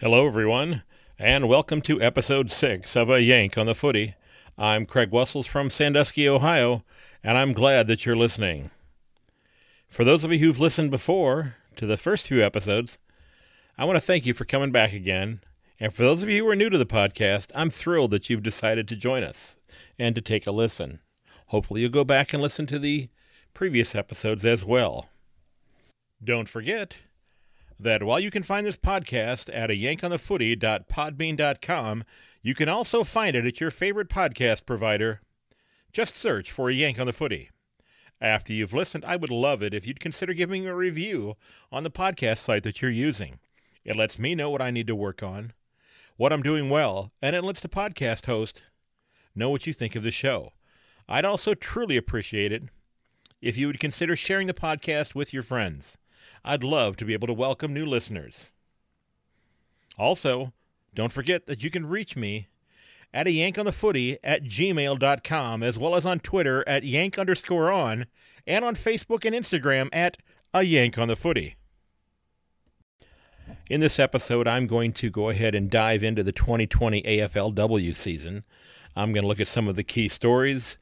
Hello, everyone, and welcome to episode six of A Yank on the Footy. I'm Craig Wessels from Sandusky, Ohio, and I'm glad that you're listening. For those of you who've listened before to the first few episodes, I want to thank you for coming back again. And for those of you who are new to the podcast, I'm thrilled that you've decided to join us and to take a listen. Hopefully, you'll go back and listen to the previous episodes as well. Don't forget, that while you can find this podcast at a yankonthefooty.podbean.com, you can also find it at your favorite podcast provider. Just search for a Yank on the Footy. After you've listened, I would love it if you'd consider giving a review on the podcast site that you're using. It lets me know what I need to work on, what I'm doing well, and it lets the podcast host know what you think of the show. I'd also truly appreciate it if you would consider sharing the podcast with your friends. I'd love to be able to welcome new listeners. Also, don't forget that you can reach me at a yank on the footy at gmail.com as well as on Twitter at yank underscore on and on Facebook and Instagram at a yank on the footy. In this episode, I'm going to go ahead and dive into the 2020 AFLW season. I'm going to look at some of the key stories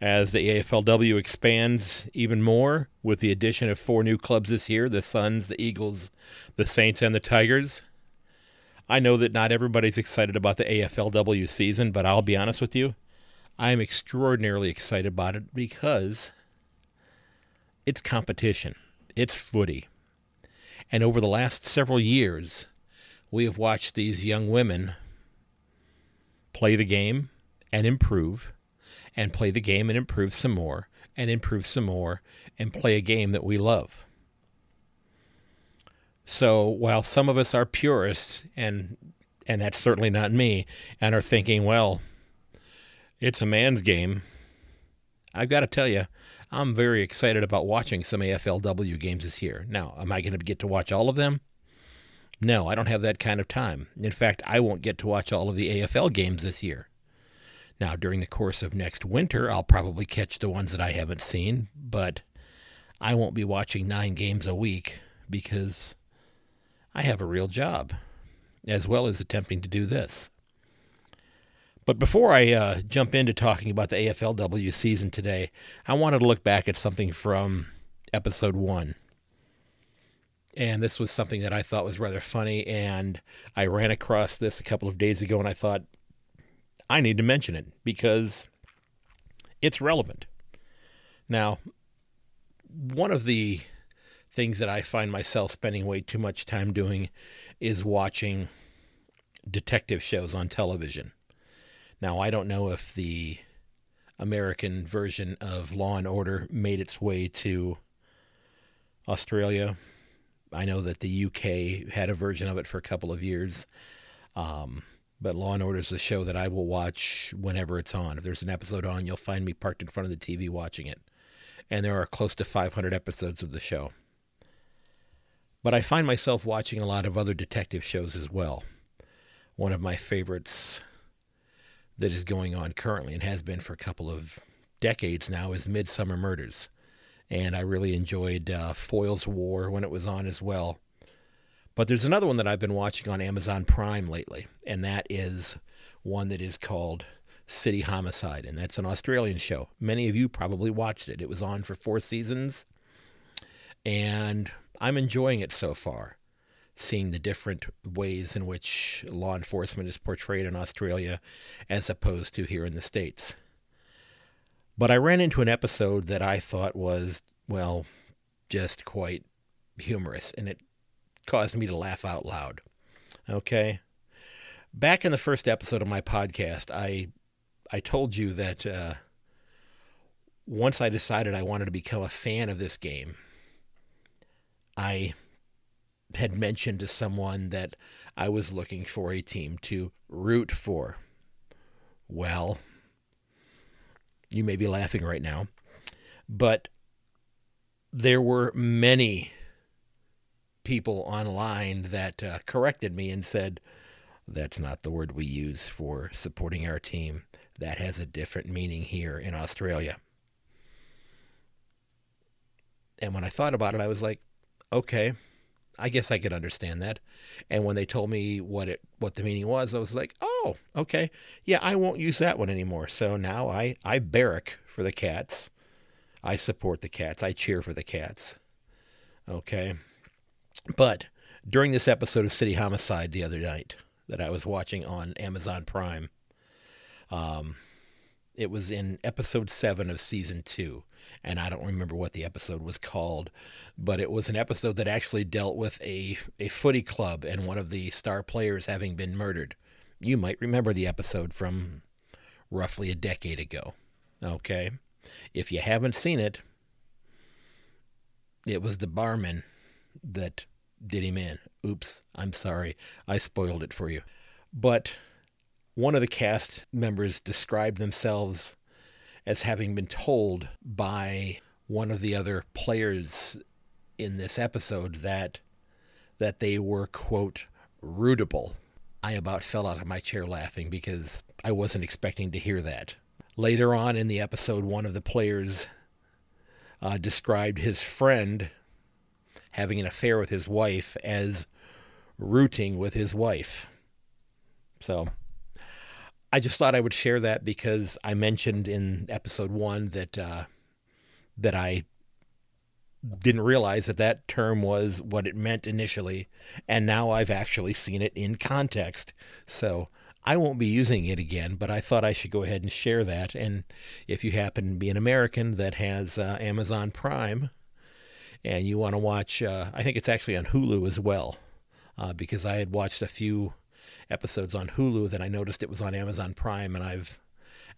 as the AFLW expands even more with the addition of four new clubs this year the Suns, the Eagles, the Saints, and the Tigers. I know that not everybody's excited about the AFLW season, but I'll be honest with you. I am extraordinarily excited about it because it's competition, it's footy. And over the last several years, we have watched these young women play the game and improve and play the game and improve some more and improve some more and play a game that we love. So while some of us are purists and and that's certainly not me and are thinking, well, it's a man's game. I've got to tell you, I'm very excited about watching some AFLW games this year. Now, am I going to get to watch all of them? No, I don't have that kind of time. In fact, I won't get to watch all of the AFL games this year. Now, during the course of next winter, I'll probably catch the ones that I haven't seen, but I won't be watching nine games a week because I have a real job, as well as attempting to do this. But before I uh, jump into talking about the AFLW season today, I wanted to look back at something from episode one. And this was something that I thought was rather funny, and I ran across this a couple of days ago, and I thought, I need to mention it because it's relevant. Now, one of the things that I find myself spending way too much time doing is watching detective shows on television. Now, I don't know if the American version of Law and Order made its way to Australia. I know that the UK had a version of it for a couple of years. Um, but Law and Order is a show that I will watch whenever it's on. If there's an episode on, you'll find me parked in front of the TV watching it. And there are close to 500 episodes of the show. But I find myself watching a lot of other detective shows as well. One of my favorites that is going on currently and has been for a couple of decades now is Midsomer Murders. And I really enjoyed uh, Foyle's War when it was on as well. But there's another one that I've been watching on Amazon Prime lately, and that is one that is called City Homicide, and that's an Australian show. Many of you probably watched it. It was on for four seasons, and I'm enjoying it so far, seeing the different ways in which law enforcement is portrayed in Australia as opposed to here in the States. But I ran into an episode that I thought was, well, just quite humorous, and it caused me to laugh out loud. Okay. Back in the first episode of my podcast, I I told you that uh, once I decided I wanted to become a fan of this game, I had mentioned to someone that I was looking for a team to root for. Well, you may be laughing right now, but there were many people online that uh, corrected me and said, that's not the word we use for supporting our team. That has a different meaning here in Australia. And when I thought about it, I was like, okay, I guess I could understand that. And when they told me what it what the meaning was, I was like, "Oh, okay. Yeah, I won't use that one anymore." So now I I barrack for the cats. I support the cats. I cheer for the cats. Okay. But during this episode of City Homicide the other night that I was watching on Amazon Prime, um, it was in episode seven of season two and I don't remember what the episode was called, but it was an episode that actually dealt with a, a footy club and one of the star players having been murdered. You might remember the episode from roughly a decade ago. Okay. If you haven't seen it, it was the barman that did him in. Oops, I'm sorry. I spoiled it for you. But one of the cast members described themselves as having been told by one of the other players in this episode that that they were quote rootable. I about fell out of my chair laughing because I wasn't expecting to hear that. Later on in the episode, one of the players uh, described his friend having an affair with his wife as rooting with his wife. So I just thought I would share that because I mentioned in episode one that uh, that I didn't realize that that term was what it meant initially, and now I've actually seen it in context. So I won't be using it again, but I thought I should go ahead and share that. And if you happen to be an American that has uh, Amazon Prime and you want to watch, uh, I think it's actually on Hulu as well, uh, because I had watched a few episodes on Hulu, then I noticed it was on Amazon Prime, and I've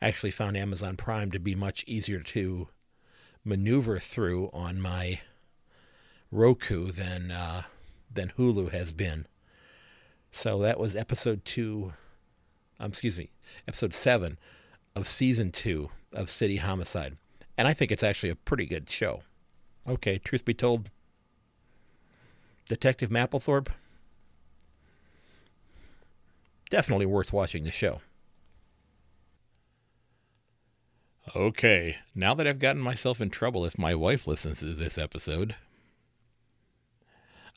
actually found Amazon Prime to be much easier to maneuver through on my Roku than uh, than Hulu has been. So that was episode two. Um, excuse me, episode seven of season two of City Homicide, and I think it's actually a pretty good show. Okay, truth be told, Detective Mapplethorpe definitely worth watching the show. Okay, now that I've gotten myself in trouble if my wife listens to this episode,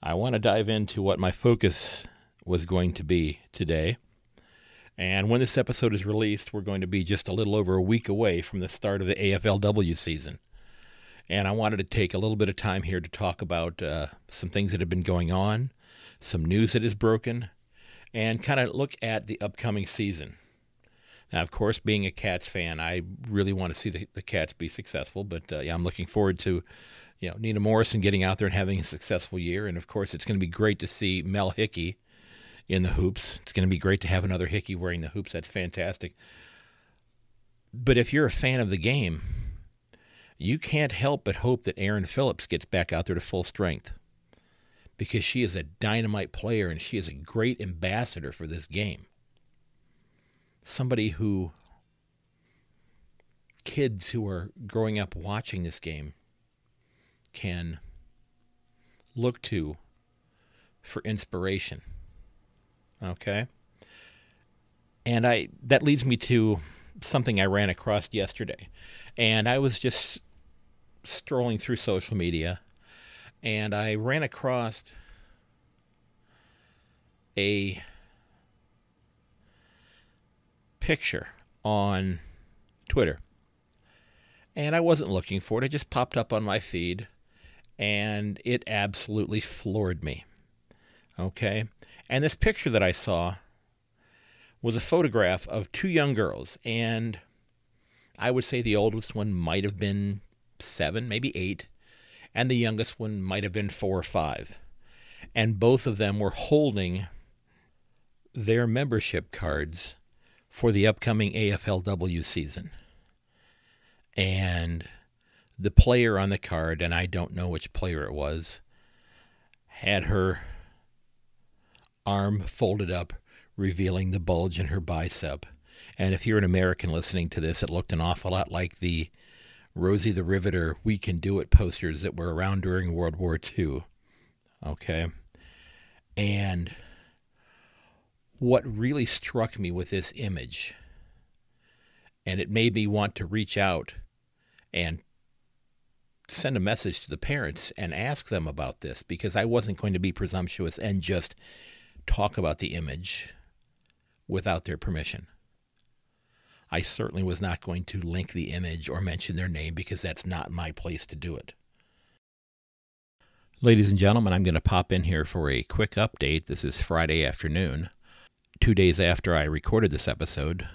I want to dive into what my focus was going to be today. And when this episode is released, we're going to be just a little over a week away from the start of the AFLW season. And I wanted to take a little bit of time here to talk about uh, some things that have been going on, some news that is broken, and kind of look at the upcoming season. Now, of course, being a Cats fan, I really want to see the, the Cats be successful. But uh, yeah, I'm looking forward to, you know, Nina Morrison getting out there and having a successful year. And of course, it's going to be great to see Mel Hickey in the hoops. It's going to be great to have another Hickey wearing the hoops. That's fantastic. But if you're a fan of the game, you can't help but hope that Erin Phillips gets back out there to full strength because she is a dynamite player and she is a great ambassador for this game. Somebody who kids who are growing up watching this game can look to for inspiration. Okay? And I that leads me to something I ran across yesterday. And I was just strolling through social media and I ran across a picture on Twitter. And I wasn't looking for it. It just popped up on my feed and it absolutely floored me. Okay? And this picture that I saw was a photograph of two young girls and I would say the oldest one might have been 7, maybe 8, and the youngest one might have been four or five. And both of them were holding their membership cards for the upcoming AFLW season. And the player on the card, and I don't know which player it was, had her arm folded up, revealing the bulge in her bicep. And if you're an American listening to this, it looked an awful lot like the Rosie the Riveter, We Can Do It posters that were around during World War II. Okay. And what really struck me with this image, and it made me want to reach out and send a message to the parents and ask them about this because I wasn't going to be presumptuous and just talk about the image without their permission. I certainly was not going to link the image or mention their name because that's not my place to do it. Ladies and gentlemen, I'm going to pop in here for a quick update. This is Friday afternoon, two days after I recorded this episode.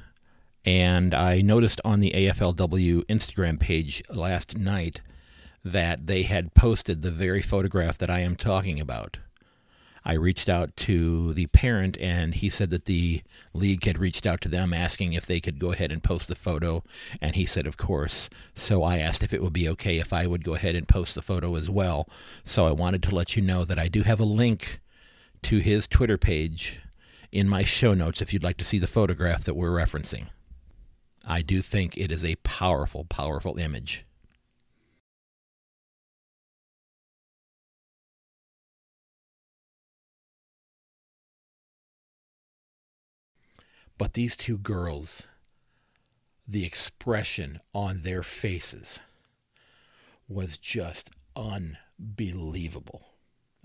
And I noticed on the AFLW Instagram page last night that they had posted the very photograph that I am talking about. I reached out to the parent, and he said that the league had reached out to them asking if they could go ahead and post the photo, and he said, of course. So I asked if it would be okay if I would go ahead and post the photo as well. So I wanted to let you know that I do have a link to his Twitter page in my show notes if you'd like to see the photograph that we're referencing. I do think it is a powerful, powerful image. But these two girls, the expression on their faces was just unbelievable.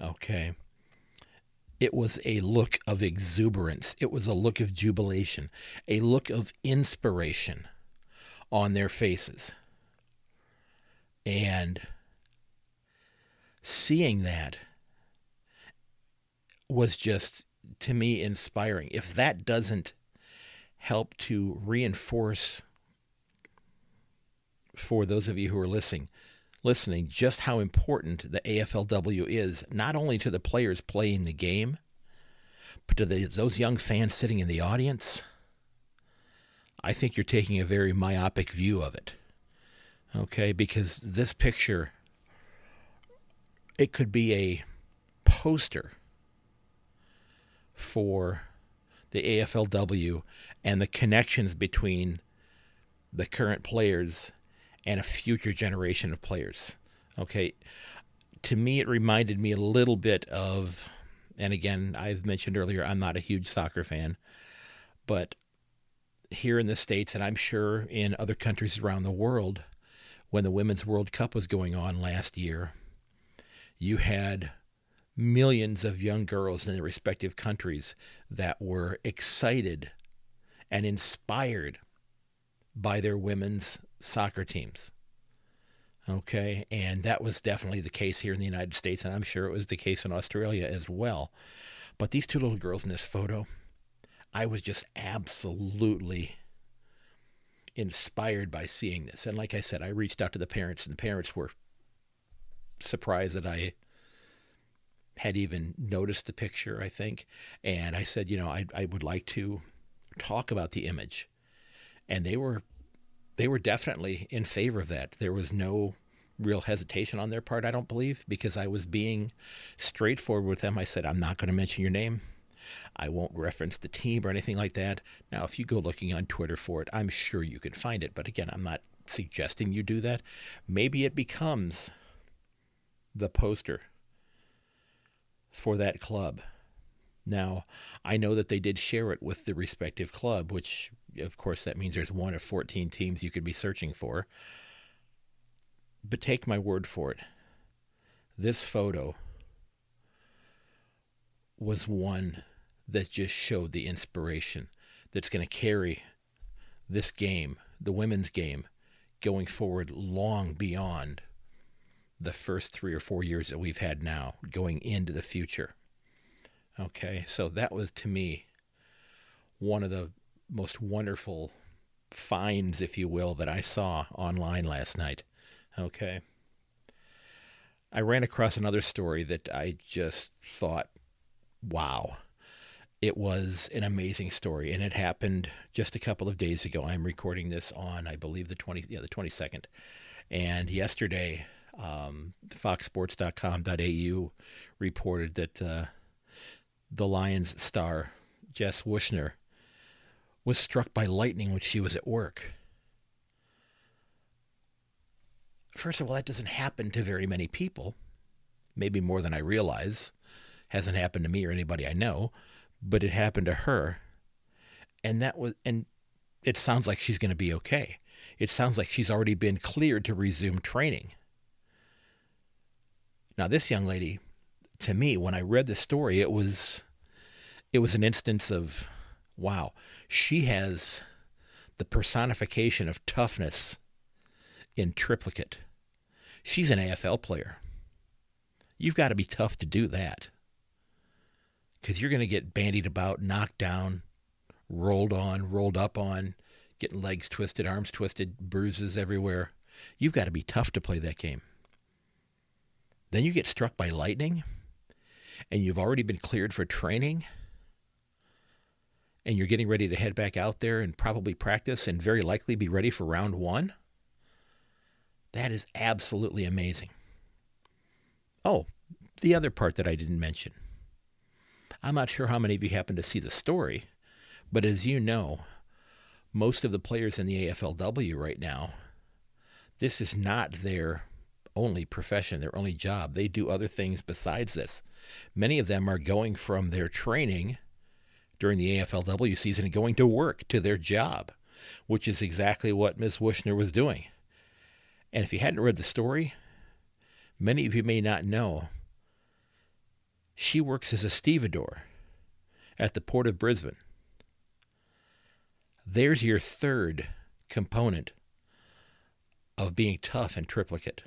Okay. It was a look of exuberance. It was a look of jubilation, a look of inspiration on their faces. And seeing that was just, to me, inspiring. If that doesn't help to reinforce for those of you who are listening listening just how important the AFLW is not only to the players playing the game but to the, those young fans sitting in the audience. I think you're taking a very myopic view of it okay? Because this picture it could be a poster for the AFLW and the connections between the current players and a future generation of players. Okay. To me, it reminded me a little bit of, and again, I've mentioned earlier, I'm not a huge soccer fan, but here in the States, and I'm sure in other countries around the world, when the Women's World Cup was going on last year, you had millions of young girls in their respective countries that were excited and inspired by their women's soccer teams. Okay, and that was definitely the case here in the United States, and I'm sure it was the case in Australia as well. But these two little girls in this photo, I was just absolutely inspired by seeing this. And like I said, I reached out to the parents, and the parents were surprised that I had even noticed the picture, I think. And I said, you know, I, I would like to talk about the image. And they were they were definitely in favor of that. There was no real hesitation on their part, I don't believe, because I was being straightforward with them. I said, I'm not going to mention your name. I won't reference the team or anything like that. Now, if you go looking on Twitter for it, I'm sure you can find it. But again, I'm not suggesting you do that. Maybe it becomes the poster for that club. Now, I know that they did share it with the respective club, which, of course, that means there's one of 14 teams you could be searching for. But take my word for it. This photo was one that just showed the inspiration that's going to carry this game, the women's game, going forward long beyond the first three or four years that we've had now going into the future. Okay, so that was to me one of the most wonderful finds, if you will, that I saw online last night. Okay. I ran across another story that I just thought, wow. It was an amazing story, and it happened just a couple of days ago. I'm recording this on, I believe, the 20, yeah, the 22nd. And yesterday, um, FoxSports.com.au reported that uh, the Lions star Jess Wuetschner was struck by lightning when she was at work. First of all, that doesn't happen to very many people, maybe more than I realize. Hasn't happened to me or anybody I know, but it happened to her. And that was and it sounds like she's going to be okay. It sounds like she's already been cleared to resume training. Now, this young lady, to me, when I read the story, it was it was an instance of wow, she has the personification of toughness in triplicate. She's an AFL player. You've got to be tough to do that. Because you're going to get bandied about, knocked down, rolled on, rolled up on, getting legs twisted, arms twisted, bruises everywhere. You've got to be tough to play that game. Then you get struck by lightning, and you've already been cleared for training, and you're getting ready to head back out there and probably practice and very likely be ready for round one. That is absolutely amazing. Oh, the other part that I didn't mention. I'm not sure how many of you happen to see the story, but as you know, most of the players in the AFLW right now, this is not their only profession, their only job. They do other things besides this. Many of them are going from their training during the AFLW season and going to work to their job, which is exactly what Ms. Wuetschner was doing. And if you hadn't read the story, many of you may not know she works as a stevedore at the Port of Brisbane. There's your third component of being tough and triplicate.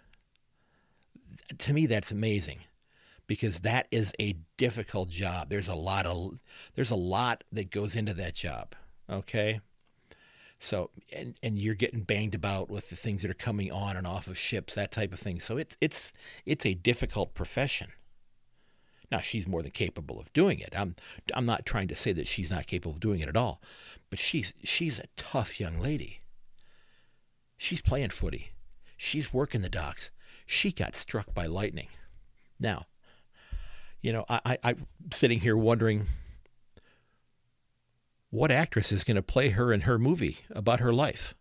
To me, that's amazing because that is a difficult job. There's a lot of there's a lot that goes into that job. Okay. So and and you're getting banged about with the things that are coming on and off of ships, that type of thing. So it's it's it's a difficult profession. Now she's more than capable of doing it. I'm I'm not trying to say that she's not capable of doing it at all, but she's she's a tough young lady. She's playing footy. She's working the docks. She got struck by lightning. Now, you know, I, I I'm sitting here wondering what actress is going to play her in her movie about her life?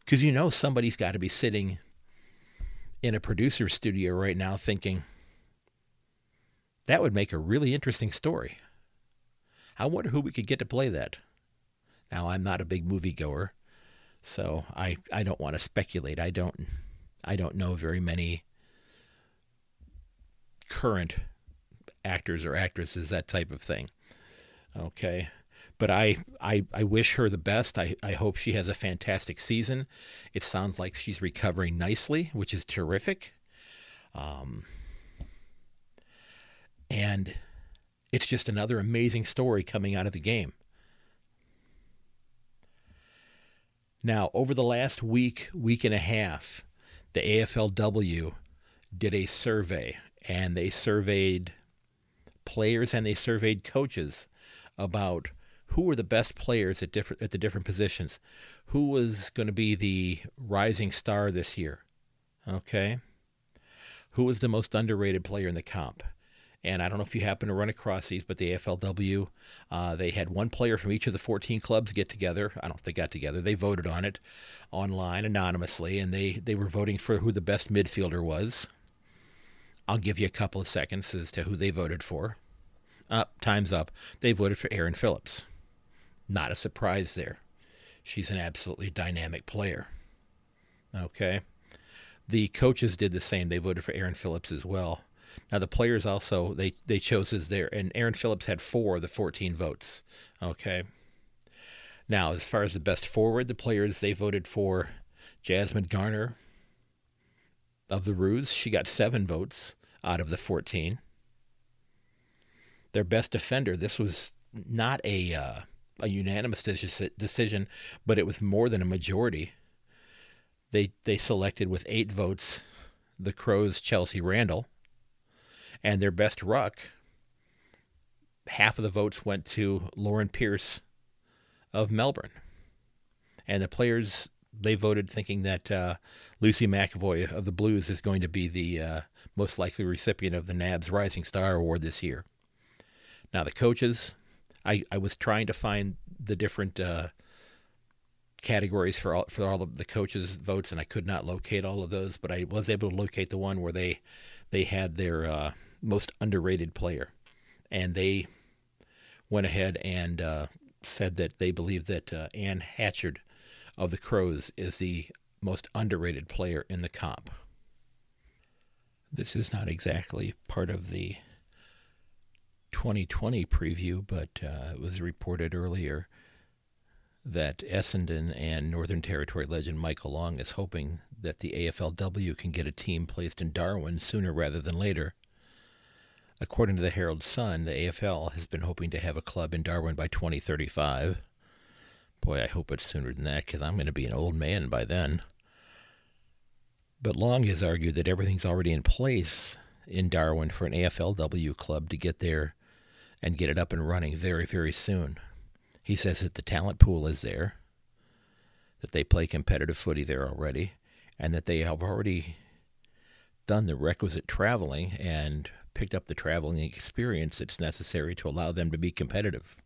Because you know somebody's got to be sitting in a producer's studio right now thinking, that would make a really interesting story. I wonder who we could get to play that. Now, I'm not a big movie goer, so I, I don't want to speculate. I don't I don't know very many current actors or actresses, that type of thing. Okay. But I, I, I wish her the best. I, I hope she has a fantastic season. It sounds like she's recovering nicely, which is terrific. Um, and it's just another amazing story coming out of the game. Now, over the last week, week and a half, the AFLW did a survey and they surveyed players and they surveyed coaches about who were the best players at different at the different positions, who was going to be the rising star this year. Okay? Who was the most underrated player in the comp? And I don't know if you happen to run across these, but the AFLW, uh, they had one player from each of the 14 clubs get together. I don't think they got together. They voted on it online anonymously, and they, they were voting for who the best midfielder was. I'll give you a couple of seconds as to who they voted for. Up, uh, time's up. They voted for Erin Phillips. Not a surprise there. She's an absolutely dynamic player. Okay. The coaches did the same. They voted for Erin Phillips as well. Now the players also they they chose as their and Erin Phillips had four of the 14 votes. Okay. Now as far as the best forward, the players they voted for Jasmine Garner of the Roos. She got seven votes out of the 14. Their best defender. This was not a uh, a unanimous decision, but it was more than a majority. They they selected with eight votes the Crows Chelsea Randall and their best ruck, half of the votes went to Lauren Pearce of Melbourne. And the players, they voted thinking that uh, Lucy McEvoy of the Blues is going to be the uh, most likely recipient of the NAB's Rising Star Award this year. Now, the coaches, I, I was trying to find the different uh, categories for all for all of the coaches' votes, and I could not locate all of those. But I was able to locate the one where they they had their uh, most underrated player, and they went ahead and uh, said that they believe that uh, Anne Hatchard of the Crows is the most underrated player in the comp. This is not exactly part of the 2020 preview, but uh, it was reported earlier that Essendon and Northern Territory legend Michael Long is hoping that the AFLW can get a team placed in Darwin sooner rather than later. According to the Herald Sun, the AFL has been hoping to have a club in Darwin by 2035. Boy, I hope it's sooner than that because I'm going to be an old man by then. But Long has argued that everything's already in place in Darwin for an AFLW club to get there and get it up and running very, very soon. He says that the talent pool is there, that they play competitive footy there already, and that they have already done the requisite traveling and picked up the traveling experience that's necessary to allow them to be competitive.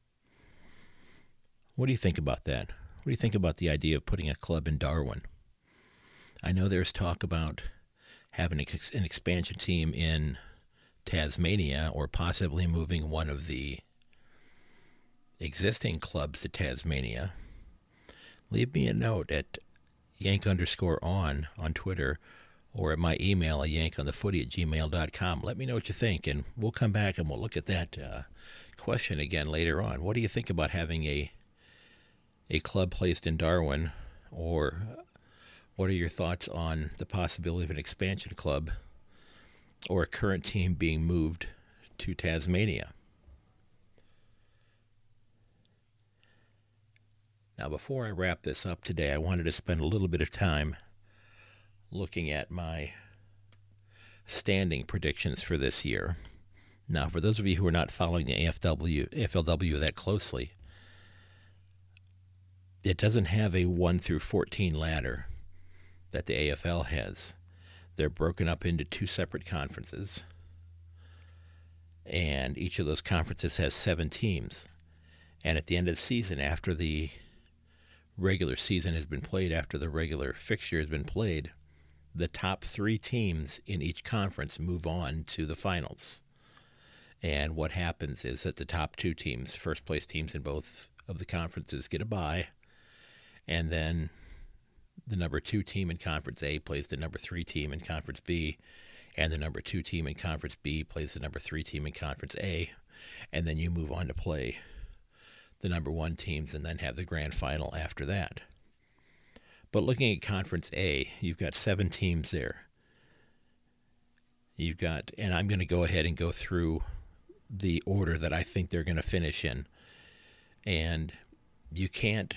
What do you think about that? What do you think about the idea of putting a club in Darwin? I know there's talk about having an expansion team in Tasmania or possibly moving one of the existing clubs to Tasmania. Leave me a note at yank underscore on on Twitter or at my email at yankonthefooty at gmail.com. Let me know what you think, and we'll come back and we'll look at that uh, question again later on. What do you think about having a a club placed in Darwin, or what are your thoughts on the possibility of an expansion club or a current team being moved to Tasmania? Now, before I wrap this up today, I wanted to spend a little bit of time looking at my standing predictions for this year. Now, for those of you who are not following the AFW, AFLW that closely, it doesn't have a 1 through 14 ladder that the AFL has. They're broken up into two separate conferences, and each of those conferences has seven teams. And at the end of the season, after the regular season has been played, after the regular fixture has been played, the top three teams in each conference move on to the finals. And what happens is that the top two teams, first place teams in both of the conferences, get a bye. And then the number two team in Conference A plays the number three team in Conference B. And the number two team in Conference B plays the number three team in Conference A. And then you move on to play the number one teams and then have the grand final after that. But looking at Conference A, you've got seven teams there. You've got, and I'm going to go ahead and go through the order that I think they're going to finish in. And you can't,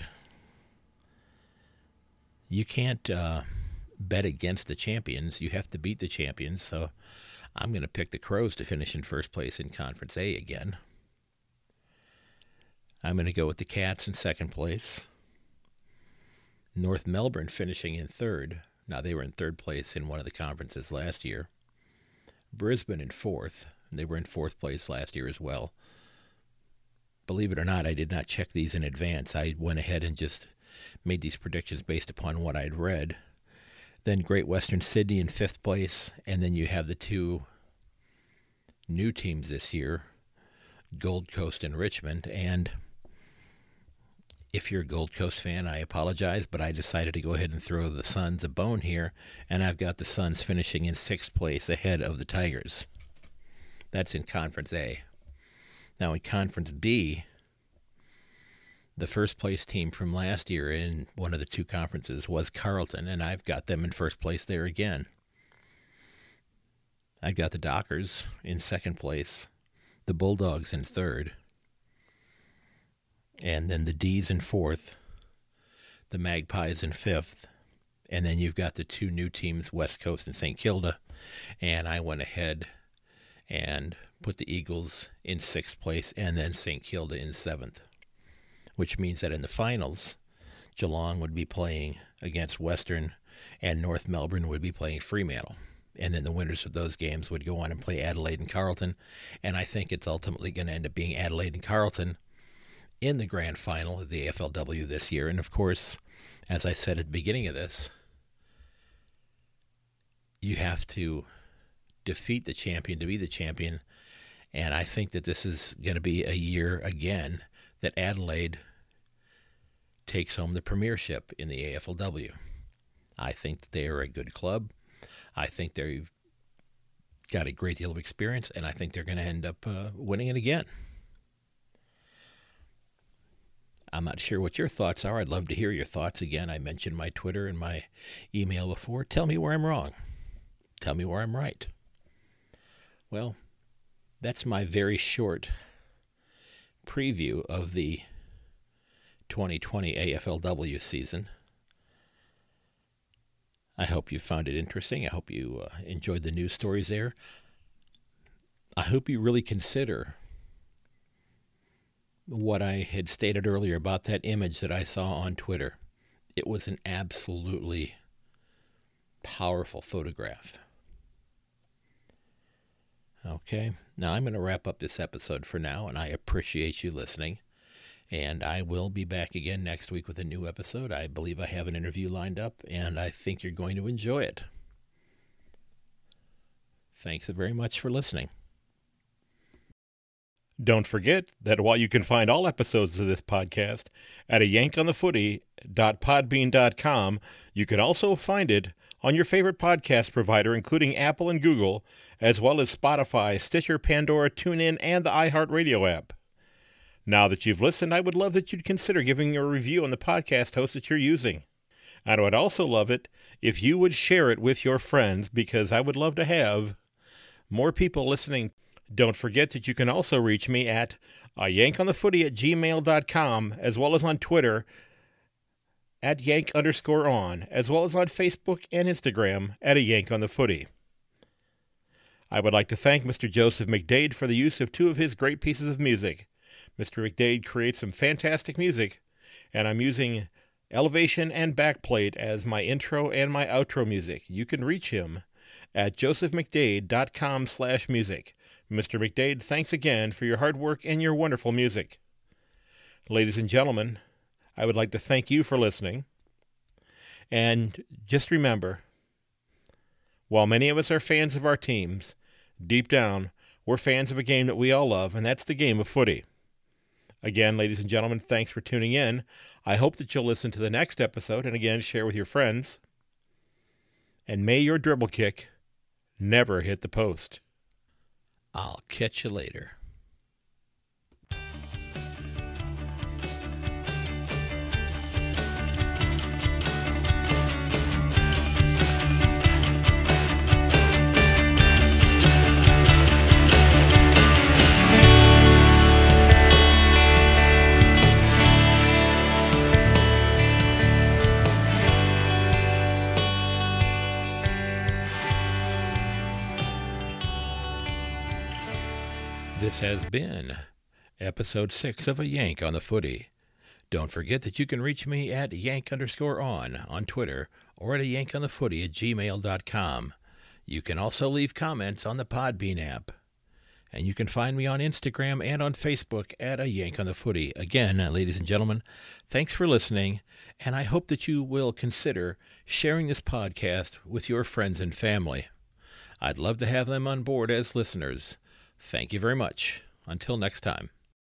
you can't uh, bet against the champions. You have to beat the champions. So I'm going to pick the Crows to finish in first place in Conference A again. I'm going to go with the Cats in second place. North Melbourne finishing in third. Now, they were in third place in one of the conferences last year. Brisbane in fourth. They were in fourth place last year as well. Believe it or not, I did not check these in advance. I went ahead and just made these predictions based upon what I'd read. Then Great Western Sydney in fifth place, and then you have the two new teams this year, Gold Coast and Richmond, and if you're a Gold Coast fan, I apologize, but I decided to go ahead and throw the Suns a bone here, and I've got the Suns finishing in sixth place ahead of the Tigers. That's in Conference A. Now, in Conference B, the first place team from last year in one of the two conferences was Carlton, and I've got them in first place there again. I've got the Dockers in second place, the Bulldogs in third, and then the D's in fourth, the Magpies in fifth, and then you've got the two new teams, West Coast and St. Kilda, and I went ahead and put the Eagles in sixth place and then St. Kilda in seventh, which means that in the finals, Geelong would be playing against Western and North Melbourne would be playing Fremantle. And then the winners of those games would go on and play Adelaide and Carlton. And I think it's ultimately going to end up being Adelaide and Carlton in the grand final of the AFLW this year. And of course, as I said at the beginning of this, you have to defeat the champion to be the champion. And I think that this is going to be a year again that Adelaide takes home the premiership in the AFLW. I think that they are a good club. I think they've got a great deal of experience, and I think they're going to end up uh, winning it again. I'm not sure what your thoughts are. I'd love to hear your thoughts. Again, I mentioned my Twitter and my email before. Tell me where I'm wrong. Tell me where I'm right. Well, that's my very short preview of the 2020 AFLW season. I hope you found it interesting. I hope you uh, enjoyed the news stories there. I hope you really consider what I had stated earlier about that image that I saw on Twitter. It was an absolutely powerful photograph. Okay, now I'm going to wrap up this episode for now, and I appreciate you listening. And I will be back again next week with a new episode. I believe I have an interview lined up, and I think you're going to enjoy it. Thanks very much for listening. Don't forget that while you can find all episodes of this podcast at a yankonthefooty.podbean.com, you can also find it on your favorite podcast provider, including Apple and Google, as well as Spotify, Stitcher, Pandora, TuneIn, and the iHeartRadio app. Now that you've listened, I would love that you'd consider giving a review on the podcast host that you're using. And I would also love it if you would share it with your friends because I would love to have more people listening. Don't forget that you can also reach me at a yankonthefooty at gmail.com as well as on Twitter at yank underscore on, as well as on Facebook and Instagram at a yank on the footy. I would like to thank Mr. Joseph McDade for the use of two of his great pieces of music. Mr. McDade creates some fantastic music, and I'm using Elevation and Backplate as my intro and my outro music. You can reach him at josephmcdade.com slash music. Mr. McDade, thanks again for your hard work and your wonderful music. Ladies and gentlemen, I would like to thank you for listening. And just remember, while many of us are fans of our teams, deep down, we're fans of a game that we all love, and that's the game of footy. Again, ladies and gentlemen, thanks for tuning in. I hope that you'll listen to the next episode and again share with your friends. And may your dribble kick never hit the post. I'll catch you later. This has been episode six of A Yank on the Footy. Don't forget that you can reach me at yank underscore on on Twitter or at a yank on the footy at gmail.com. You can also leave comments on the Podbean app. And you can find me on Instagram and on Facebook at a yank on the footy. Again, ladies and gentlemen, thanks for listening, and I hope that you will consider sharing this podcast with your friends and family. I'd love to have them on board as listeners. Thank you very much. Until next time.